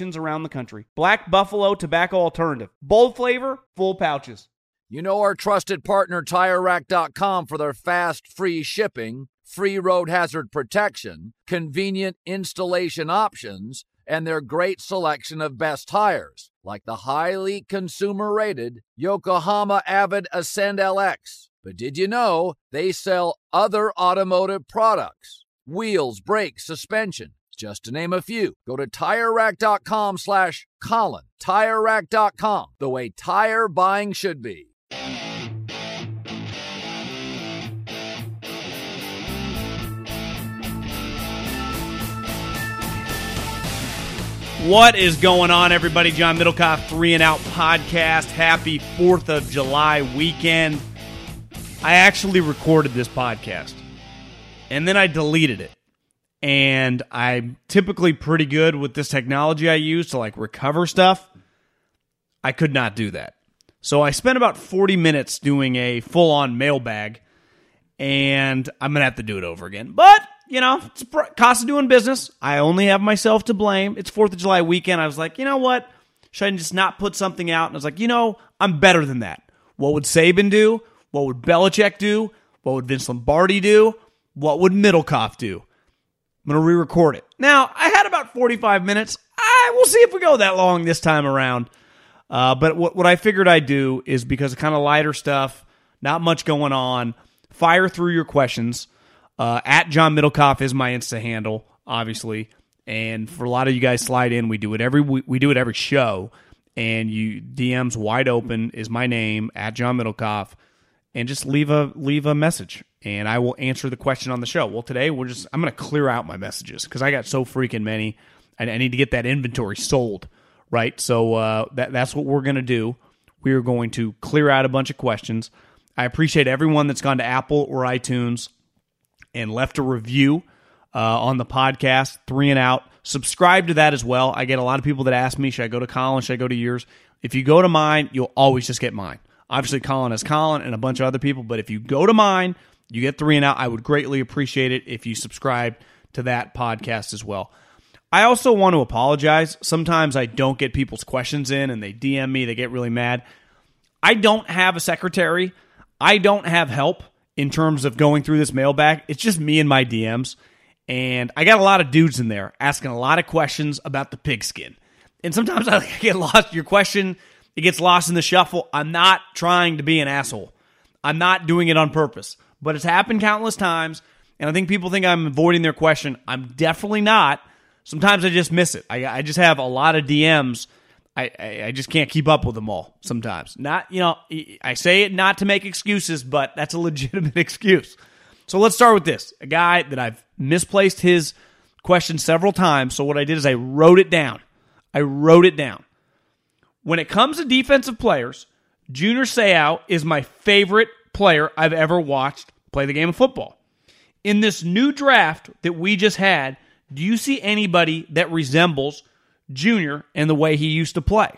around the country. Black Buffalo Tobacco Alternative. Bold flavor, full pouches. You know our trusted partner TireRack.com for their fast, free shipping, free road hazard protection, convenient installation options, and their great selection of best tires, like the highly consumer rated Yokohama Avid Ascend LX. But did you know they sell other automotive products? Wheels, brakes, suspension, just to name a few. Go to TireRack.com slash Colin. TireRack.com, the way tire buying should be. What is going on, everybody? John Middlekauff, Three and Out Podcast. Happy 4th of July weekend. I actually recorded this podcast and then I deleted it. And I'm typically pretty good with this technology I use to like recover stuff. I could not do that. So I spent about 40 minutes doing a full on mailbag and I'm going to have to do it over again. But, you know, it's cost of doing business. I only have myself to blame. It's 4th of July weekend. I was like, you know what? Should I just not put something out? And I was like, you know, I'm better than that. What would Saban do? What would Belichick do? What would Vince Lombardi do? What would Middlekauff do? I'm going to re record it. Now, I had about 45 minutes. I will see if we go that long this time around. Uh, but what, what I figured I'd do is because of kind of lighter stuff, not much going on, fire through your questions. Uh, at John Middlekauff is my Insta handle, obviously. And for a lot of you guys slide in, we do it every we, we do it every show. And you DMs wide open is my name at John Middlekauff, and just leave a leave a message, and I will answer the question on the show. Well, today we're just I'm going to clear out my messages because I got so freaking many, and I need to get that inventory sold right? So uh, that that's what we're going to do. We are going to clear out a bunch of questions. I appreciate everyone that's gone to Apple or iTunes and left a review uh, on the podcast, Three and Out. Subscribe to that as well. I get a lot of people that ask me, should I go to Colin? Should I go to yours? If you go to mine, you'll always just get mine. Obviously, Colin is Colin and a bunch of other people, but if you go to mine, you get Three and Out. I would greatly appreciate it if you subscribe to that podcast as well. I also want to apologize. Sometimes I don't get people's questions in and they DM me, they get really mad. I don't have a secretary. I don't have help in terms of going through this mailbag. It's just me and my DMs. And I got a lot of dudes in there asking a lot of questions about the pigskin. And sometimes I get lost. Your question, it gets lost in the shuffle. I'm not trying to be an asshole. I'm not doing it on purpose. But it's happened countless times. And I think people think I'm avoiding their question. I'm definitely not. Sometimes I just miss it. I, I just have a lot of DMs. I, I, I just can't keep up with them all sometimes. Not, you know, I say it not to make excuses, but that's a legitimate excuse. So let's start with this. A guy that I've misplaced his question several times. So what I did is I wrote it down. I wrote it down. When it comes to defensive players, Junior Seau is my favorite player I've ever watched play the game of football. In this new draft that we just had, do you see anybody that resembles Junior and the way he used to play?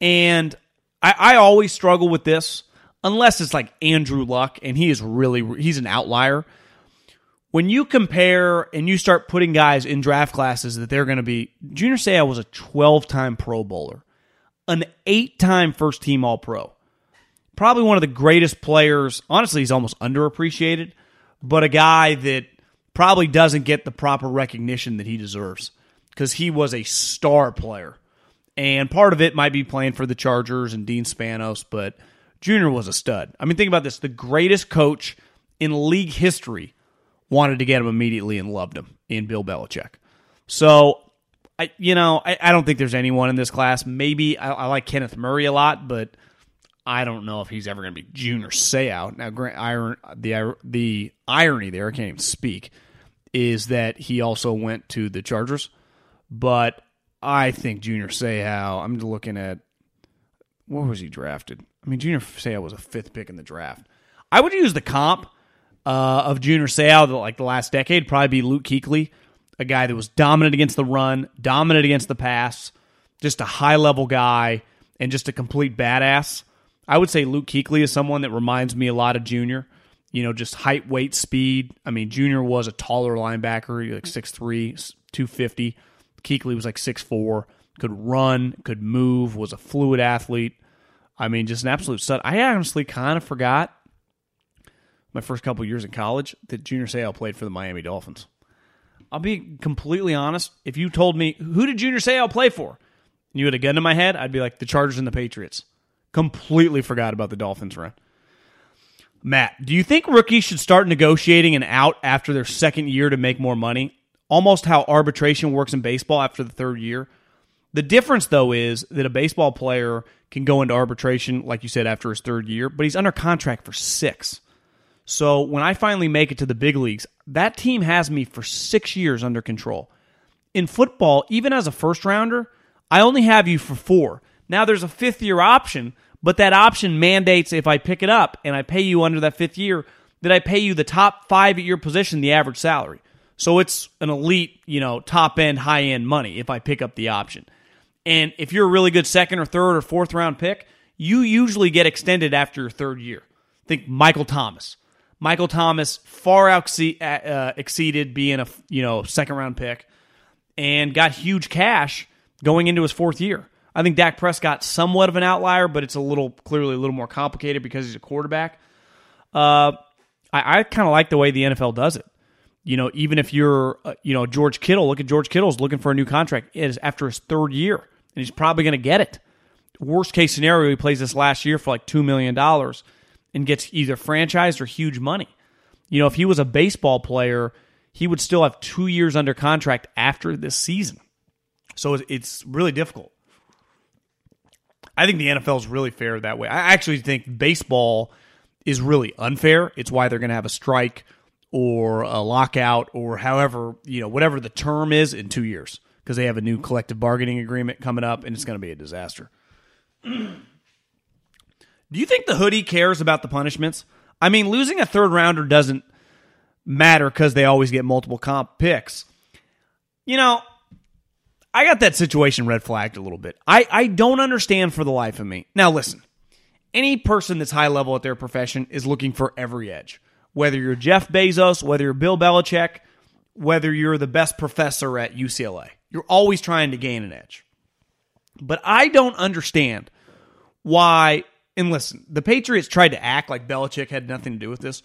And I, I always struggle with this unless it's like Andrew Luck and he is really he's an outlier. When you compare and you start putting guys in draft classes that they're going to be, Junior Seau was a 12 time Pro Bowler, an eight time first team All Pro. Probably one of the greatest players. Honestly, he's almost underappreciated, but a guy that probably doesn't get the proper recognition that he deserves because he was a star player. And part of it might be playing for the Chargers and Dean Spanos, but Junior was a stud. I mean, think about this the greatest coach in league history wanted to get him immediately and loved him in Bill Belichick. So, I you know, I, I don't think there's anyone in this class. Maybe I, I like Kenneth Murray a lot, but I don't know if he's ever going to be Junior Seau. Now, Grant, iron, the the irony there, I can't even speak, is that he also went to the Chargers, but I think Junior Seau. I'm looking at where was he drafted? I mean, Junior Seau was a fifth pick in the draft. I would use the comp uh, of Junior Seau, like the last decade, probably be Luke Kuechly, a guy that was dominant against the run, dominant against the pass, just a high level guy, and just a complete badass. I would say Luke Kuechly is someone that reminds me a lot of Junior. You know, just height, weight, speed. I mean, Junior was a taller linebacker, like 6'3, 250. Kuechly was like 6'4, could run, could move, was a fluid athlete. I mean, just an absolute stud. I honestly kind of forgot my first couple years in college that Junior Seau played for the Miami Dolphins. I'll be completely honest. If you told me who did Junior Seau play for, and you had a gun to my head, I'd be like the Chargers and the Patriots. Completely forgot about the Dolphins run. Matt, do you think rookies should start negotiating an out after their second year to make more money? Almost how arbitration works in baseball after the third year. The difference, though, is that a baseball player can go into arbitration, like you said, after his third year, but he's under contract for six. So when I finally make it to the big leagues, that team has me for six years under control. In football, even as a first rounder, I only have you for four. Now there's a fifth year option, but that option mandates if I pick it up and I pay you under that fifth year, that I pay you the top five at your position, the average salary. So it's an elite, you know, top end, high end money if I pick up the option. And if you're a really good second or third or fourth round pick, you usually get extended after your third year. Think Michael Thomas. Michael Thomas far out uh, exceeded being a you know second round pick, and got huge cash going into his fourth year. I think Dak Prescott somewhat of an outlier, but it's a little clearly a little more complicated because he's a quarterback. Uh, I, I kind of like the way the NFL does it. You know, even if you're, uh, you know, George Kittle, look at George Kittle's looking for a new contract. It is after his third year, and he's probably going to get it. Worst case scenario, he plays this last year for like two million dollars and gets either franchised or huge money. You know, if he was a baseball player, he would still have two years under contract after this season. So it's really difficult. I think the NFL is really fair that way. I actually think baseball is really unfair. It's why they're going to have a strike or a lockout or however, you know, whatever the term is in two years because they have a new collective bargaining agreement coming up and it's going to be a disaster. Do you think the hoodie cares about the punishments? I mean, losing a third rounder doesn't matter because they always get multiple comp picks. You know, I got that situation red flagged a little bit. I, I don't understand for the life of me. Now, listen, any person that's high level at their profession is looking for every edge. Whether you're Jeff Bezos, whether you're Bill Belichick, whether you're the best professor at UCLA, you're always trying to gain an edge. But I don't understand why and listen, the Patriots tried to act like Belichick had nothing to do with this.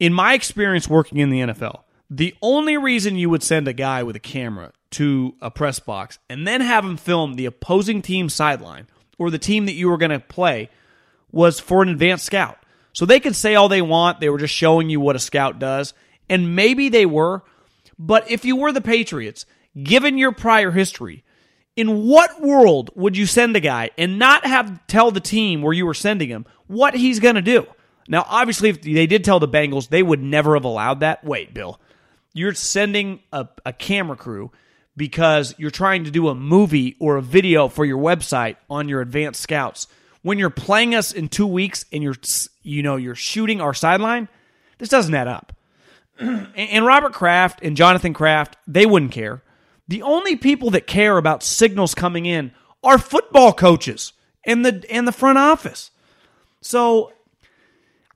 In my experience working in the NFL, the only reason you would send a guy with a camera to a press box and then have him film the opposing team sideline or the team that you were going to play was for an advanced scout. So they could say all they want. They were just showing you what a scout does. And maybe they were. But if you were the Patriots, given your prior history, in what world would you send a guy and not have tell the team where you were sending him what he's going to do? Now, obviously, if they did tell the Bengals, they would never have allowed that. Wait, Bill, you're sending a, a camera crew because you're trying to do a movie or a video for your website on your advanced scouts. When you're playing us in two weeks and you're, you know, you're shooting our sideline, this doesn't add up. and Robert Kraft and Jonathan Kraft, they wouldn't care. The only people that care about signals coming in are football coaches and the and the front office. So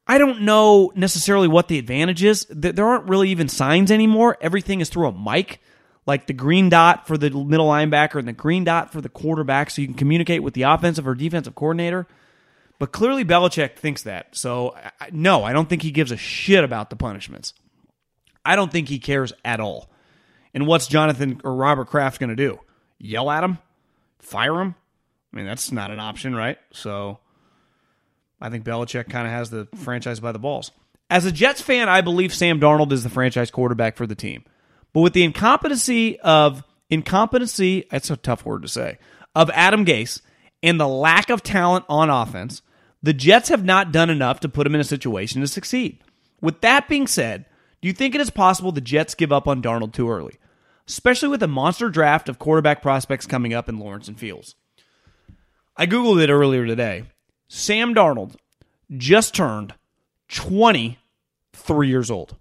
I don't know necessarily what the advantage is. There aren't really even signs anymore. Everything is through a mic, like the green dot for the middle linebacker and the green dot for the quarterback, so you can communicate with the offensive or defensive coordinator. But clearly, Belichick thinks that. So, no, I don't think he gives a shit about the punishments. I don't think he cares at all. And what's Jonathan or Robert Kraft going to do? Yell at him? Fire him? I mean, that's not an option, right? So, I think Belichick kind of has the franchise by the balls. As a Jets fan, I believe Sam Darnold is the franchise quarterback for the team. But with the incompetency of incompetency, that's a tough word to say, of Adam Gase and the lack of talent on offense, the Jets have not done enough to put him in a situation to succeed. With that being said, do you think it is possible the Jets give up on Darnold too early, especially with a monster draft of quarterback prospects coming up in Lawrence and Fields? I Googled it earlier today. Sam Darnold just turned 23 years old.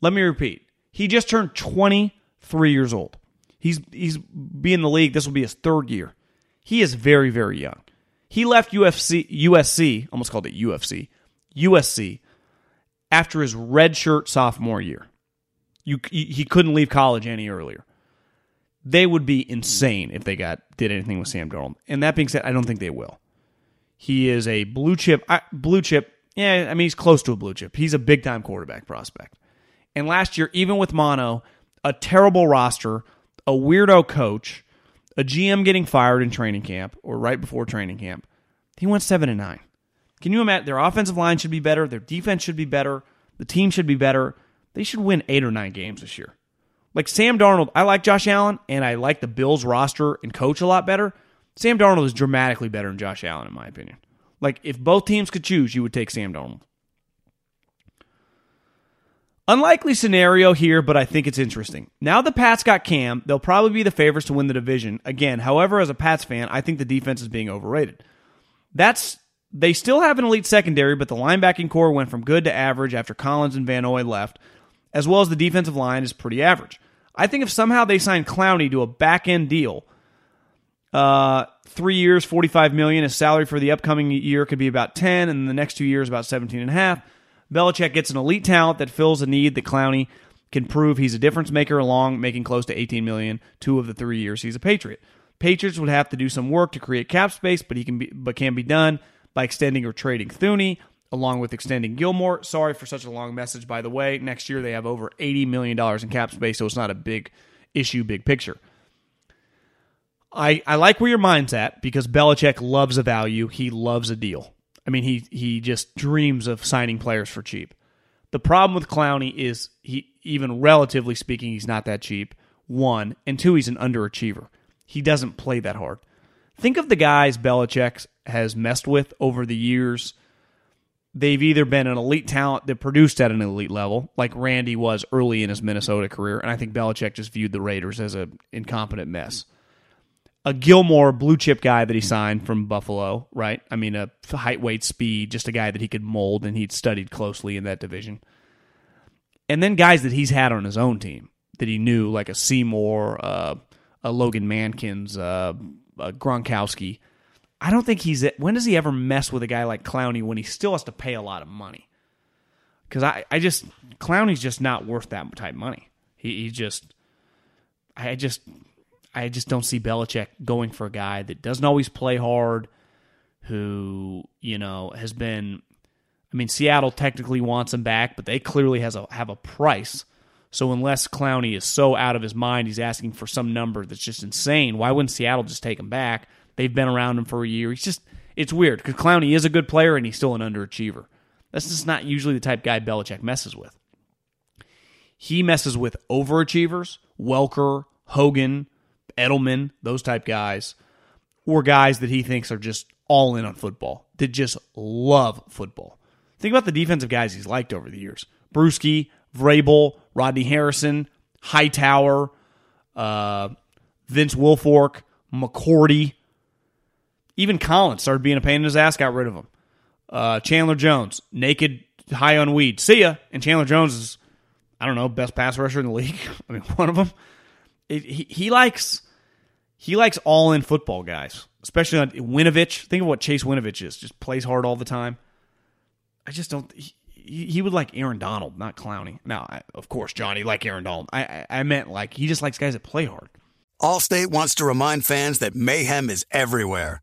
Let me repeat. He just turned 23 years old. He's he's be in the league. This will be his third year. He is very very young. He left UFC, USC, almost called it UFC, USC, after his redshirt sophomore year. You, he couldn't leave college any earlier. They would be insane if they got did anything with Sam Darnold. And that being said, I don't think they will. He is a blue chip, blue chip. Yeah, I mean he's close to a blue chip. He's a big time quarterback prospect. And last year, even with mono, a terrible roster, a weirdo coach, a GM getting fired in training camp or right before training camp. He went seven and nine. Can you imagine? Their offensive line should be better. Their defense should be better. The team should be better. They should win eight or nine games this year. Like Sam Darnold, I like Josh Allen and I like the Bills roster and coach a lot better. Sam Darnold is dramatically better than Josh Allen, in my opinion. Like if both teams could choose, you would take Sam Darnold. Unlikely scenario here, but I think it's interesting. Now the Pats got Cam, they'll probably be the favorites to win the division. Again, however, as a Pats fan, I think the defense is being overrated. That's they still have an elite secondary, but the linebacking corps went from good to average after Collins and Van Noy left, as well as the defensive line is pretty average. I think if somehow they sign Clowney to a back end deal, uh, three years, forty five million, his salary for the upcoming year could be about ten, and the next two years about seventeen and a half. Belichick gets an elite talent that fills a need that Clowney can prove he's a difference maker along making close to 18 million two of the 3 years he's a Patriot. Patriots would have to do some work to create cap space, but he can be but can be done by extending or trading Thuney along with extending Gilmore. Sorry for such a long message by the way. Next year they have over 80 million dollars in cap space, so it's not a big issue big picture. I, I like where your mind's at because Belichick loves a value. He loves a deal. I mean, he he just dreams of signing players for cheap. The problem with Clowney is he, even relatively speaking, he's not that cheap. One and two, he's an underachiever. He doesn't play that hard. Think of the guys Belichick has messed with over the years. They've either been an elite talent that produced at an elite level, like Randy was early in his Minnesota career, and I think Belichick just viewed the Raiders as an incompetent mess a Gilmore blue chip guy that he signed from Buffalo, right? I mean, a height, weight, speed, just a guy that he could mold and he'd studied closely in that division. And then guys that he's had on his own team that he knew, like a Seymour, uh, a Logan Mankins, uh, a Gronkowski. I don't think he's. When does he ever mess with a guy like Clowney when he still has to pay a lot of money? Because I, I just Clowney's just not worth that type of money. He, he just, I just I just don't see Belichick going for a guy that doesn't always play hard, who you know has been. I mean, Seattle technically wants him back, but they clearly has a have a price. So unless Clowney is so out of his mind, he's asking for some number that's just insane. Why wouldn't Seattle just take him back? They've been around him for a year. He's just it's weird because Clowney is a good player and he's still an underachiever. That's just not usually the type guy Belichick messes with. He messes with overachievers, Welker, Hogan, Edelman, those type guys, or guys that he thinks are just all in on football, that just love football. Think about the defensive guys he's liked over the years. Bruschi, Vrabel, Rodney Harrison, Hightower, uh, Vince Wilfork, McCourty. Even Collins started being a pain in his ass, got rid of him. Uh, Chandler Jones, naked, high on weed. See ya. And Chandler Jones is, I don't know, best pass rusher in the league. I mean, one of them. It, he, he likes he likes all in football guys. especially on Winovich. Think of what Chase Winovich is. Just plays hard all the time. I just don't. He, he would like Aaron Donald, not Clowney. Now, I, of course, Johnny like Aaron Donald. I, I I meant like he just likes guys that play hard. Allstate wants to remind fans that mayhem is everywhere,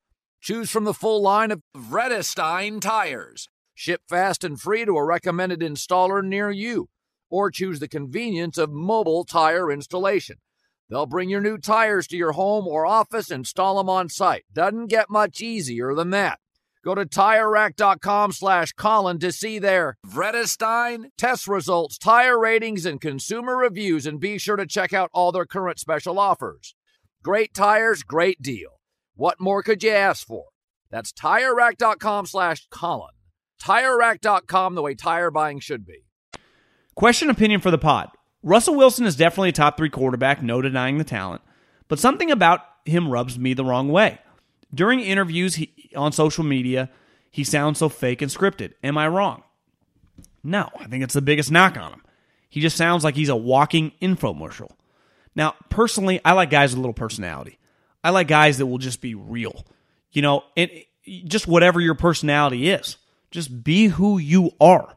Choose from the full line of Vredestein tires. Ship fast and free to a recommended installer near you. Or choose the convenience of mobile tire installation. They'll bring your new tires to your home or office, install them on site. Doesn't get much easier than that. Go to TireRack.com slash Colin to see their Vredestein test results, tire ratings, and consumer reviews, and be sure to check out all their current special offers. Great tires, great deal. What more could you ask for? That's TireRack.com slash Colin. TireRack.com, the way tire buying should be. Question opinion for the pod. Russell Wilson is definitely a top three quarterback, no denying the talent, but something about him rubs me the wrong way. During interviews he, on social media, he sounds so fake and scripted. Am I wrong? No, I think it's the biggest knock on him. He just sounds like he's a walking infomercial. Now, personally, I like guys with a little personality. I like guys that will just be real. You know, it, just whatever your personality is. Just be who you are.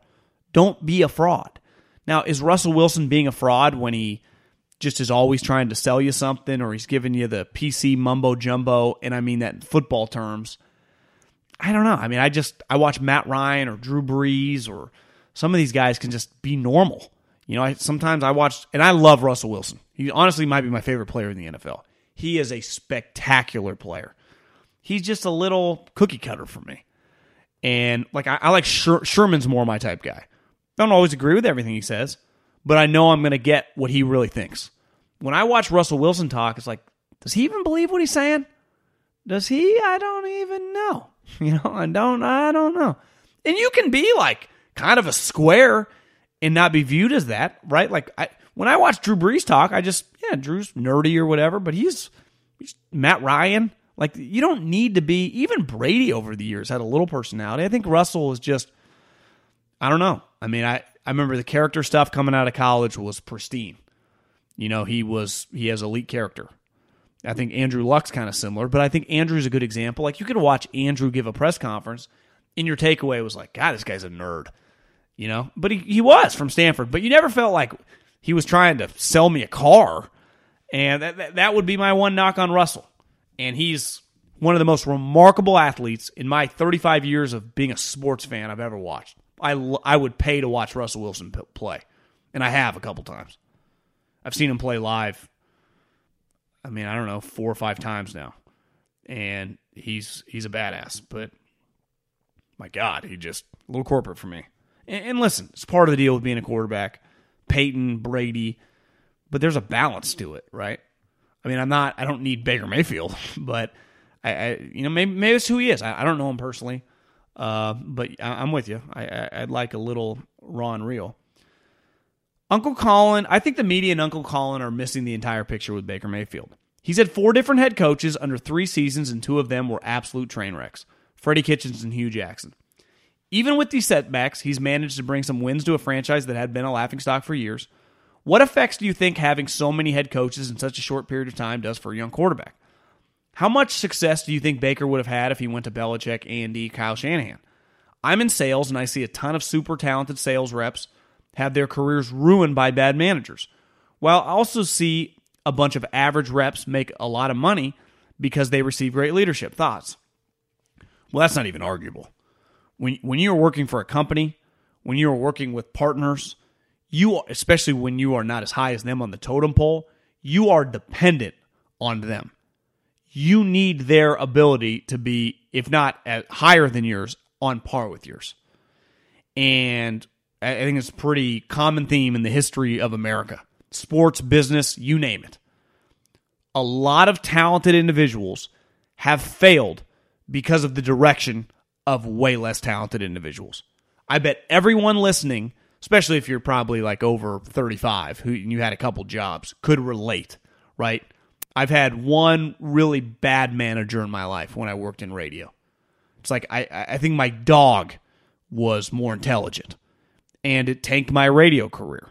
Don't be a fraud. Now, is Russell Wilson being a fraud when he just is always trying to sell you something or he's giving you the PC mumbo jumbo? And I mean that in football terms. I don't know. I mean, I just, I watch Matt Ryan or Drew Brees or some of these guys can just be normal. You know, I, sometimes I watch, and I love Russell Wilson. He honestly might be my favorite player in the NFL. He is a spectacular player. He's just a little cookie cutter for me. And like I, I like Sher- Sherman's more my type guy. I don't always agree with everything he says, but I know I'm going to get what he really thinks. When I watch Russell Wilson talk, it's like, does he even believe what he's saying? Does he? I don't even know. You know, I don't. I don't know. And you can be like kind of a square and not be viewed as that, right? Like I, when I watch Drew Brees talk, I just yeah, Drew's nerdy or whatever, but he's, he's Matt Ryan. Like you don't need to be. Even Brady over the years had a little personality. I think Russell is just. I don't know. I mean, I I remember the character stuff coming out of college was pristine. You know, he was he has elite character. I think Andrew Luck's kind of similar, but I think Andrew's a good example. Like you could watch Andrew give a press conference, and your takeaway was like, God, this guy's a nerd. you know. But he, he was from Stanford. But you never felt like he was trying to sell me a car. And that, that, would be my one knock on Russell. And he's one of the most remarkable athletes in my 35 years of being a sports fan I've ever watched. I, I would pay to watch Russell Wilson play. And I have a couple times. I've seen him play live. I mean, I don't know, four or five times now. And he's he's a badass, but my God, he just a little corporate for me. And, and listen, it's part of the deal with being a quarterback. Peyton, Brady, but there's a balance to it, right? I mean, I'm not, I don't need Baker Mayfield, but I, I you know, maybe maybe it's who he is. I, I don't know him personally, uh, but I, am with you. I, I, would like a little raw and real. Uncle Colin, I think the media and Uncle Colin are missing the entire picture with Baker Mayfield. He's had four different head coaches under three seasons, and two of them were absolute train wrecks Freddie Kitchens and Hue Jackson. Even with these setbacks, he's managed to bring some wins to a franchise that had been a laughingstock for years. What effects do you think having so many head coaches in such a short period of time does for a young quarterback? How much success do you think Baker would have had if he went to Belichick, Andy, Kyle Shanahan? I'm in sales and I see a ton of super talented sales reps have their careers ruined by bad managers. While I also see a bunch of average reps make a lot of money because they receive great leadership. Thoughts? Well, that's not even arguable. When when you're working for a company, when you're working with partners, you are, especially when you are not as high as them on the totem pole, you are dependent on them. You need their ability to be, if not at higher than yours, on par with yours. And I think it's a pretty common theme in the history of America sports, business, you name it. A lot of talented individuals have failed because of the direction of way less talented individuals. I bet everyone listening, especially if you're probably like over 35 who you had a couple jobs, could relate, right? I've had one really bad manager in my life when I worked in radio. It's like I, I think my dog was more intelligent and it tanked my radio career.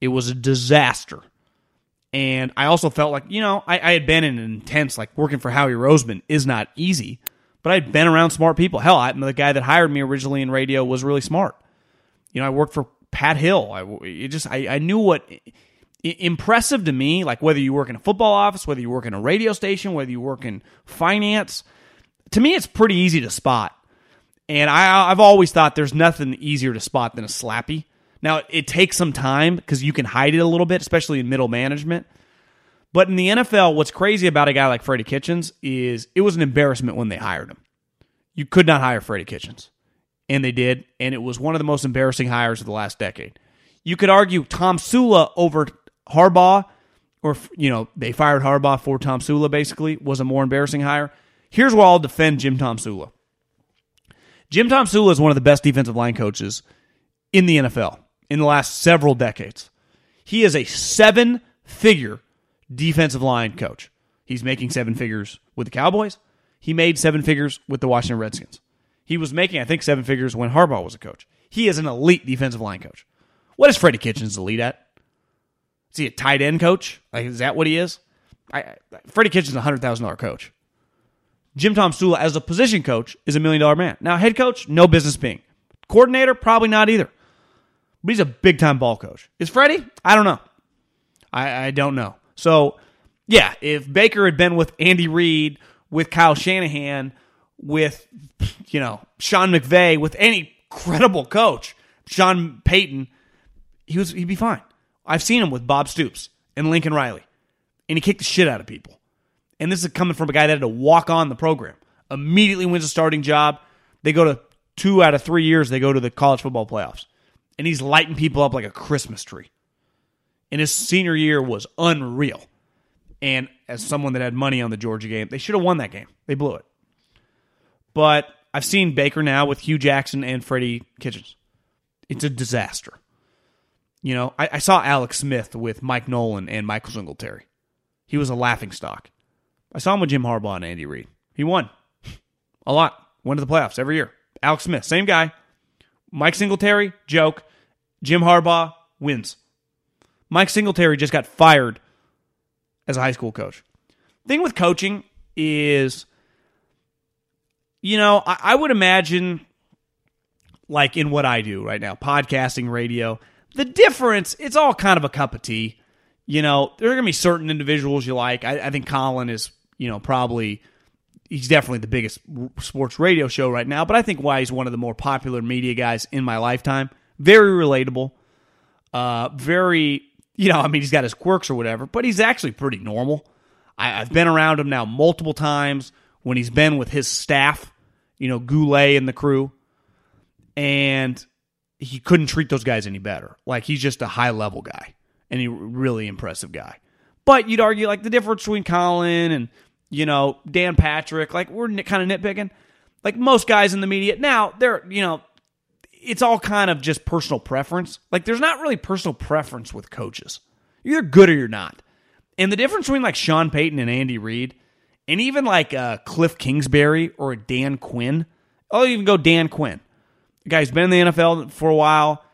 It was a disaster. And I also felt like, you know, I, I had been in an intense, like working for Howie Roseman is not easy, but I'd been around smart people. Hell, I, the guy that hired me originally in radio was really smart. You know, I worked for Pat Hill. I it just I, I knew what impressive to me, like whether you work in a football office, whether you work in a radio station, whether you work in finance, to me it's pretty easy to spot. And I, I've always thought there's nothing easier to spot than a slappy. Now, it takes some time because you can hide it a little bit, especially in middle management. But in the NFL, what's crazy about a guy like Freddie Kitchens is it was an embarrassment when they hired him. You could not hire Freddie Kitchens. And they did. And it was one of the most embarrassing hires of the last decade. You could argue Tomsula over Harbaugh, or, you know, they fired Harbaugh for Tomsula, basically, was a more embarrassing hire. Here's where I'll defend Jim Tomsula. Jim Tomsula is one of the best defensive line coaches in the NFL in the last several decades. He is a seven figure defensive line coach. He's making seven figures with the Cowboys. He made seven figures with the Washington Redskins. He was making, I think, seven figures when Harbaugh was a coach. He is an elite defensive line coach. What is Freddie Kitchens elite at? Is he a tight end coach? Like, is that what he is? I, Freddie Kitchens is a hundred thousand dollar coach. Jim Tomsula, as a position coach, is a million dollar man. Now, head coach, no business being. Coordinator, probably not either. But he's a big time ball coach. Is Freddie? I don't know. I, I don't know. So, yeah, if Baker had been with Andy Reid, with Kyle Shanahan, with, you know, Sean McVay, with any credible coach, Sean Payton, he was he'd be fine. I've seen him with Bob Stoops and Lincoln Riley, and he kicked the shit out of people. And this is coming from a guy that had to walk on the program. Immediately wins a starting job. They go to two out of three years, they go to the college football playoffs. And he's lighting people up like a Christmas tree. And his senior year was unreal. And as someone that had money on the Georgia game, they should have won that game. They blew it. But I've seen Baker now with Hue Jackson and Freddie Kitchens. It's a disaster. You know, I, I saw Alex Smith with Mike Nolan and Michael Singletary. He was a laughing stock. I saw him with Jim Harbaugh and Andy Reid. He won a lot. Went to the playoffs every year. Alex Smith, same guy. Mike Singletary, joke. Jim Harbaugh wins. Mike Singletary just got fired as a high school coach. Thing with coaching is, you know, I, I would imagine like in what I do right now, podcasting, radio. The difference, it's all kind of a cup of tea. You know, there are going to be certain individuals you like. I, I think Colin is, you know, probably he's definitely the biggest sports radio show right now, but I think why he's one of the more popular media guys in my lifetime. Very relatable. Uh, very, you know, I mean, he's got his quirks or whatever, but he's actually pretty normal. I, I've been around him now multiple times when he's been with his staff, you know, Goulet and the crew, and he couldn't treat those guys any better. Like he's just a high level guy and he really impressive guy. But you'd argue like the difference between Colin and you know Dan Patrick, like we're kind of nitpicking. Like most guys in the media now, they're you know it's all kind of just personal preference. Like there's not really personal preference with coaches. You're either good or you're not. And the difference between like Sean Payton and Andy Reid, and even like uh, Cliff Kingsbury or Dan Quinn, I'll even go Dan Quinn. The guy's been in the NFL for a while,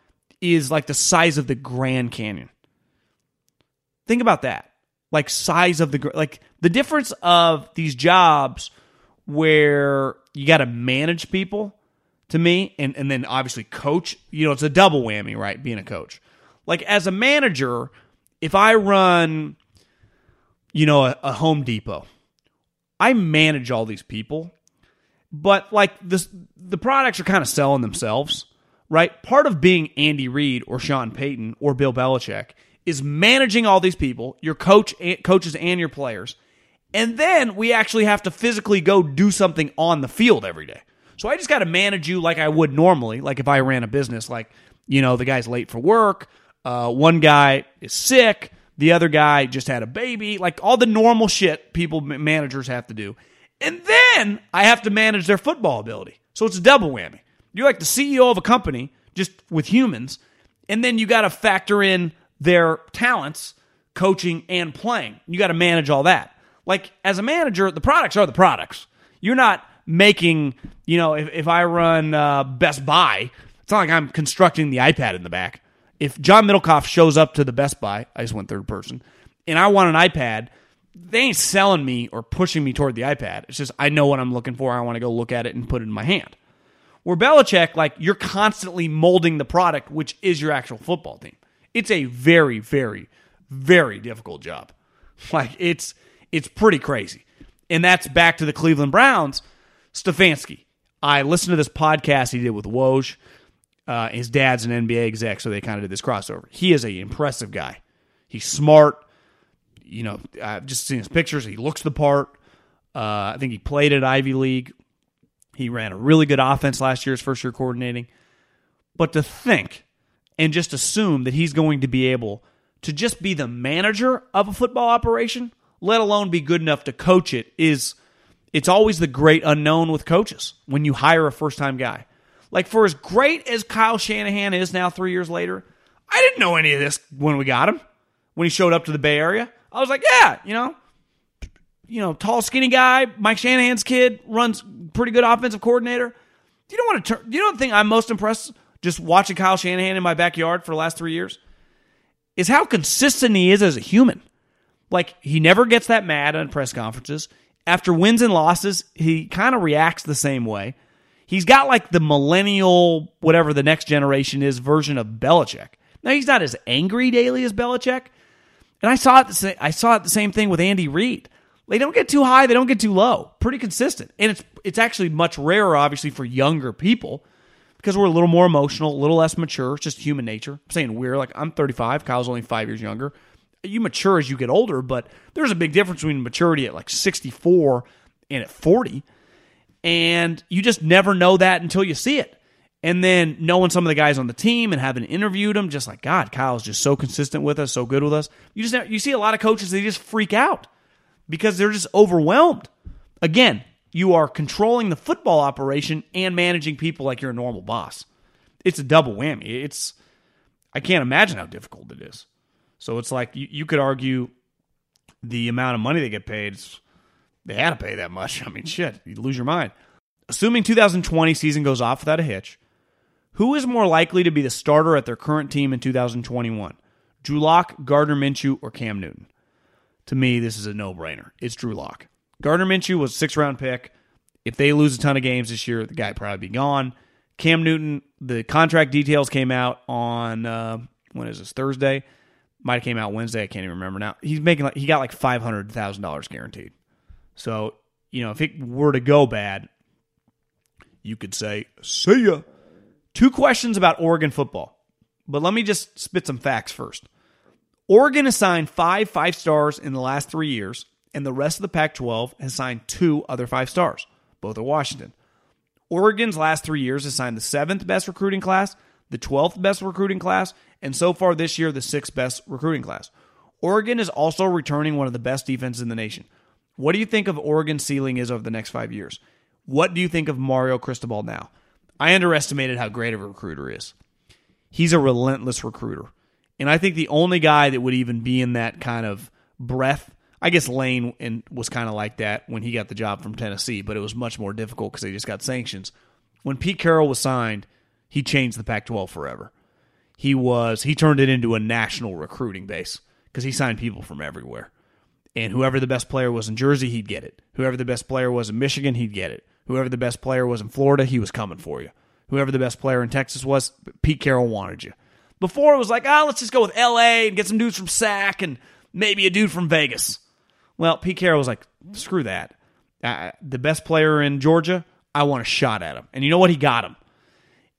is like the size of the Grand Canyon. Think about that. Like size of the like the difference of these jobs where you got to manage people to me and and then obviously coach, you know, it's a double whammy, right? Being a coach. Like as a manager, if I run you know, a, a Home Depot, I manage all these people, but like this the products are kind of selling themselves, right? Part of being Andy Reid or Sean Payton or Bill Belichick is managing all these people, your coach, coaches, and your players. And then we actually have to physically go do something on the field every day. So I just got to manage you like I would normally, like if I ran a business, like, you know, the guy's late for work, uh, one guy is sick, the other guy just had a baby, like all the normal shit people, managers have to do. And then I have to manage their football ability. So it's a double whammy. You're like the CEO of a company, just with humans, and then you got to factor in their talents, coaching, and playing. You got to manage all that. Like as a manager, the products are the products. You're not making, you know, if, if I run uh, Best Buy, it's not like I'm constructing the iPad in the back. If John Middlekauff shows up to the Best Buy, I just went third person, and I want an iPad, they ain't selling me or pushing me toward the iPad. It's just I know what I'm looking for. I want to go look at it and put it in my hand. Where Belichick, like you're constantly molding the product, which is your actual football team. It's a very, very, very difficult job. Like it's it's pretty crazy. And that's back to the Cleveland Browns. Stefanski. I listened to this podcast he did with Woj. Uh, his dad's an NBA exec, so they kind of did this crossover. He is a impressive guy. He's smart. You know, I've just seen his pictures. He looks the part. Uh, I think he played at Ivy League. He ran a really good offense last year, his first year coordinating. But to think and just assume that he's going to be able to just be the manager of a football operation, let alone be good enough to coach it, is it's always the great unknown with coaches when you hire a first time guy. Like for as great as Kyle Shanahan is now three years later, I didn't know any of this when we got him. When he showed up to the Bay Area. I was like, yeah, you know, you know, tall, skinny guy, Mike Shanahan's kid, runs pretty good offensive coordinator. You Do you want to Do you know the thing I'm most impressed just watching Kyle Shanahan in my backyard for the last three years is how consistent he is as a human. Like he never gets that mad on press conferences. After wins and losses, he kind of reacts the same way. He's got like the millennial, whatever the next generation is, version of Belichick. Now he's not as angry daily as Belichick, and I saw it. The same, I saw it the same thing with Andy Reid. They don't get too high, they don't get too low. Pretty consistent, and it's it's actually much rarer, obviously, for younger people because we're a little more emotional, a little less mature. It's just human nature. I'm saying we're like I'm 35. Kyle's only five years younger. You mature as you get older, but there's a big difference between maturity at like 64 and at 40. And you just never know that until you see it. And then knowing some of the guys on the team and having interviewed them, just like God, Kyle's just so consistent with us, so good with us. You just you see a lot of coaches they just freak out because they're just overwhelmed. Again, you are controlling the football operation and managing people like you're a normal boss. It's a double whammy. It's I can't imagine how difficult it is. So it's like you, you could argue the amount of money they get paid. They had to pay that much. I mean, shit, you lose your mind. Assuming 2020 season goes off without a hitch, who is more likely to be the starter at their current team in 2021? Drew Lock, Gardner Minshew, or Cam Newton? To me, this is a no-brainer. It's Drew Lock. Gardner Minshew was a six round pick. If they lose a ton of games this year, the guy probably be gone. Cam Newton, the contract details came out on uh, when is this Thursday? Might have came out Wednesday. I can't even remember now. He's making like he got like five hundred thousand dollars guaranteed. So you know if it were to go bad, you could say see ya. Two questions about Oregon football, but let me just spit some facts first. Oregon has signed five five stars in the last three years, and the rest of the Pac 12 has signed two other five stars. Both are Washington. Oregon's last three years has signed the seventh best recruiting class, the 12th best recruiting class, and so far this year, the sixth best recruiting class. Oregon is also returning one of the best defenses in the nation. What do you think of Oregon's ceiling is over the next five years? What do you think of Mario Cristobal now? I underestimated how great of a recruiter is. He's a relentless recruiter. And I think the only guy that would even be in that kind of breath, I guess Lane and was kind of like that when he got the job from Tennessee, but it was much more difficult because they just got sanctions. When Pete Carroll was signed, he changed the Pac-12 forever. He was he turned it into a national recruiting base because he signed people from everywhere. And whoever the best player was in Jersey, he'd get it. Whoever the best player was in Michigan, he'd get it. Whoever the best player was in Florida, he was coming for you. Whoever the best player in Texas was, Pete Carroll wanted you. Before it was like, ah, oh, let's just go with LA and get some dudes from SAC and maybe a dude from Vegas. Well, Pete Carroll was like, screw that. Uh, the best player in Georgia, I want a shot at him. And you know what? He got him.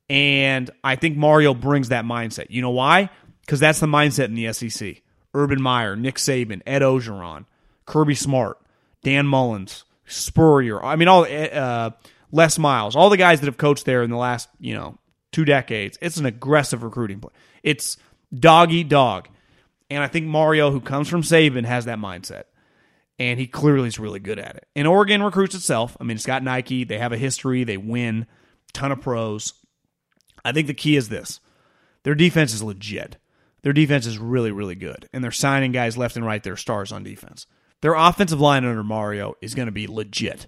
And I think Mario brings that mindset. You know why? Because that's the mindset in the SEC. Urban Meyer, Nick Saban, Ed Orgeron, Kirby Smart, Dan Mullins, Spurrier. I mean, all uh, Les Miles, all the guys that have coached there in the last you know two decades. It's an aggressive recruiting play. It's dog eat dog, and I think Mario, who comes from Saban, has that mindset, and he clearly is really good at it. And Oregon recruits itself. I mean, it's got Nike. They have a history. They win. Ton of pros. I think the key is this: their defense is legit. Their defense is really, really good, and they're signing guys left and right. They're stars on defense. Their offensive line under Mario is going to be legit.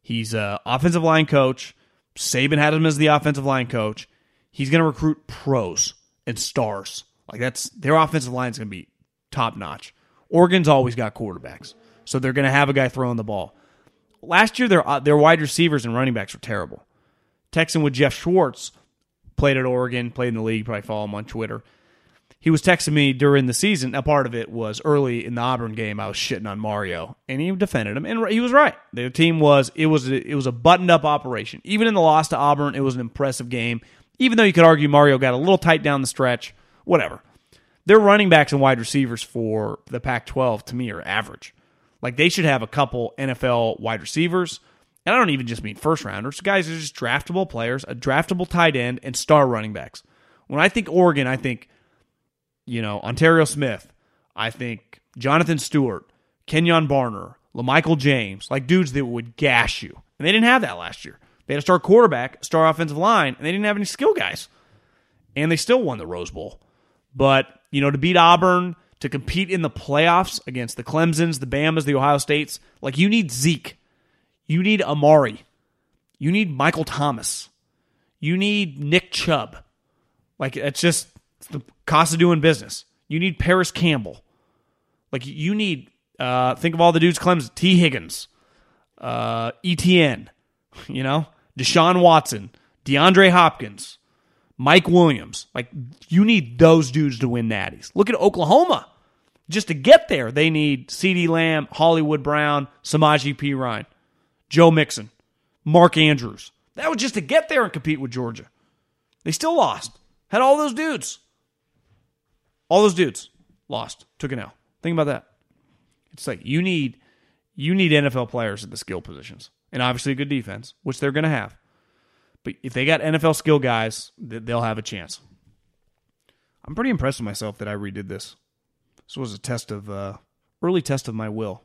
He's a offensive line coach. Saban had him as the offensive line coach. He's going to recruit pros and stars. Like that's their offensive line is going to be top notch. Oregon's always got quarterbacks, so they're going to have a guy throwing the ball. Last year, their uh, their wide receivers and running backs were terrible. Texan with Geoff Schwartz played at Oregon, played in the league. Probably follow him on Twitter. He was texting me during the season. A part of it was early in the Auburn game. I was shitting on Mario, and he defended him, and he was right. The team was it was it was a buttoned up operation. Even in the loss to Auburn, it was an impressive game. Even though you could argue Mario got a little tight down the stretch, whatever. Their running backs and wide receivers for the Pac-12 to me are average. Like they should have a couple NFL wide receivers and I don't even just mean first rounders. Guys are just draftable players, a draftable tight end, and star running backs. When I think Oregon, I think, you know, Onterrio Smith. I think Jonathan Stewart, Kenjon Barner, LaMichael James, like dudes that would gash you. And they didn't have that last year. They had a star quarterback, star offensive line, and they didn't have any skill guys. And they still won the Rose Bowl. But, you know, to beat Auburn, to compete in the playoffs against the Clemsons, the Bamas, the Ohio States, like you need Zeke. You need Amari. You need Michael Thomas. You need Nick Chubb. Like it's just it's the cost of doing business. You need Parris Campbell. Like you need uh think of all the dudes Clemson, Tee Higgins, uh Etienne, you know, Deshaun Watson, DeAndre Hopkins, Mike Williams. Like you need those dudes to win natties. Look at Oklahoma. Just to get there, they need CeeDee Lamb, Hollywood Brown, Samaje Perine. Joe Mixon, Mark Andrews. That was just to get there and compete with Georgia. They still lost. Had all those dudes. All those dudes lost. Took an L. Think about that. It's like you need you need NFL players at the skill positions. And obviously a good defense, which they're going to have. But if they got NFL skill guys, they'll have a chance. I'm pretty impressed with myself that I redid this. This was a test of uh, early test of my will.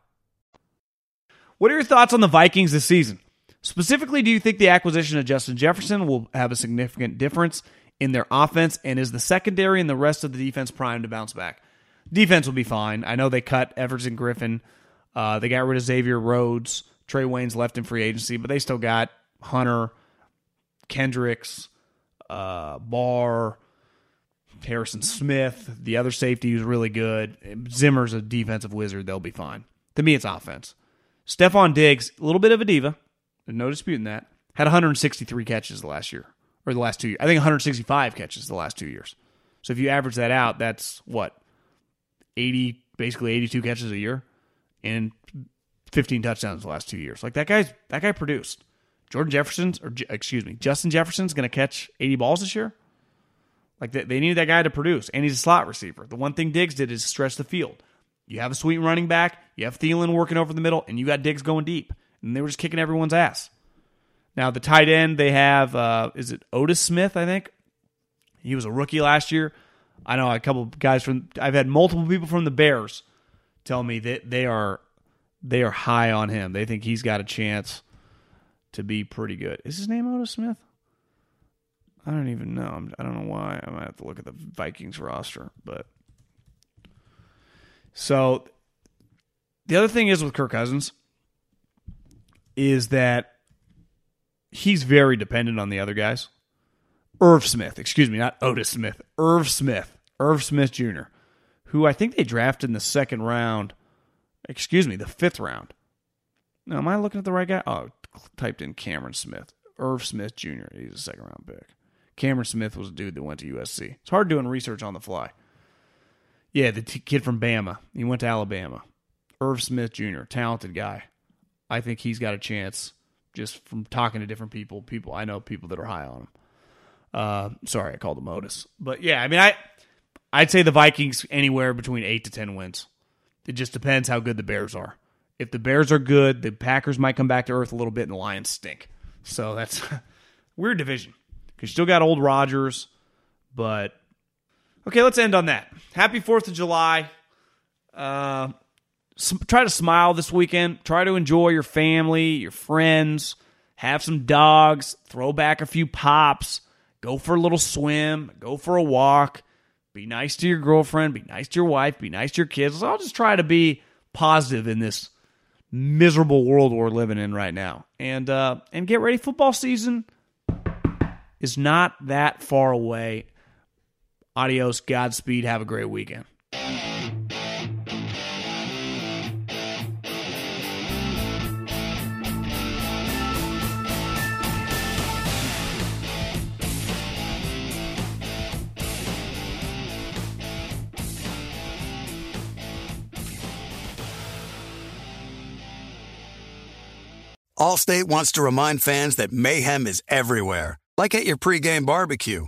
What are your thoughts on the Vikings this season? Specifically, do you think the acquisition of Justin Jefferson will have a significant difference in their offense and is the secondary and the rest of the defense primed to bounce back? Defense will be fine. I know they cut Everson Griffen. Uh, they got rid of Xavier Rhodes. Trae Waynes left in free agency, but they still got Hunter, Kendricks, uh, Barr, Harrison Smith. The other safety who's really good. Zimmer's a defensive wizard. They'll be fine. To me, it's offense. Stefon Diggs, a little bit of a diva. No disputing that. Had 163 catches the last year, or the last two years. I think 165 catches the last two years. So if you average that out, that's what 80, basically 82 catches a year, and 15 touchdowns the last two years. Like that guy's that guy produced. Jordan Jefferson's, or excuse me, Justin Jefferson's going to catch 80 balls this year. Like they, they needed that guy to produce, and he's a slot receiver. The one thing Diggs did is stretch the field. You have a sweet running back, you have Thielen working over the middle, and you got Diggs going deep, and they were just kicking everyone's ass. Now the tight end they have uh, is it Otis Smith? I think he was a rookie last year. I know a couple guys from I've had multiple people from the Bears tell me that they are they are high on him. They think he's got a chance to be pretty good. Is his name Otis Smith? I don't even know. I don't know why. I might have to look at the Vikings roster, but so the other thing is with Kirk Cousins is that he's very dependent on the other guys. Irv Smith, excuse me, not Otis Smith. Irv Smith, Irv Smith Jr., who I think they drafted in the second round. Excuse me, the fifth round. Now, am I looking at the right guy? Oh, typed in Cameron Smith. Irv Smith Jr. He's a second round pick. Cameron Smith was a dude that went to USC. It's hard doing research on the fly. Yeah, the t- kid from Bama. He went to Alabama. Irv Smith Jr., talented guy. I think he's got a chance just from talking to different people. People I know people that are high on him. Uh, sorry, I called him Otis, but yeah, I mean, I I'd say the Vikings anywhere between eight to ten wins. It just depends how good the Bears are. If the Bears are good, the Packers might come back to earth a little bit, and the Lions stink. So that's weird division because you still got old Rodgers, but okay. Let's end on that. Happy Fourth of July. Uh, try to smile this weekend. Try to enjoy your family, your friends. Have some dogs. Throw back a few pops. Go for a little swim. Go for a walk. Be nice to your girlfriend. Be nice to your wife. Be nice to your kids. I'll just try to be positive in this miserable world we're living in right now. And uh, and get ready. Football season is not that far away. Adios. Godspeed. Have a great weekend. Allstate wants to remind fans that mayhem is everywhere, like at your pregame barbecue.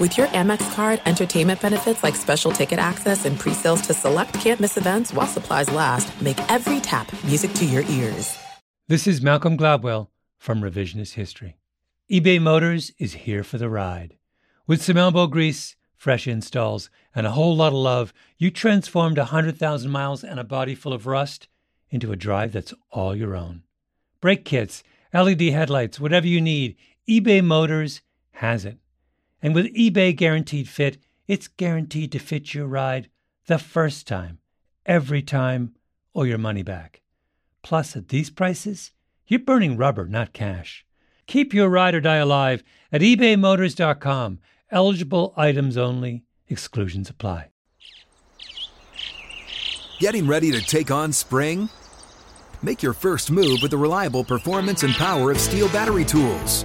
With your Amex card, entertainment benefits like special ticket access and pre-sales to select campus events while supplies last, make every tap music to your ears. This is Malcolm Gladwell from Revisionist History. eBay Motors is here for the ride. With some elbow grease, fresh installs, and a whole lot of love, you transformed 100,000 miles and a body full of rust into a drive that's all your own. Brake kits, LED headlights, whatever you need, eBay Motors has it. And with eBay Guaranteed Fit, it's guaranteed to fit your ride the first time, every time, or your money back. Plus, at these prices, you're burning rubber, not cash. Keep your ride or die alive at ebaymotors.com. Eligible items only, exclusions apply. Getting ready to take on spring? Make your first move with the reliable performance and power of STIHL battery tools.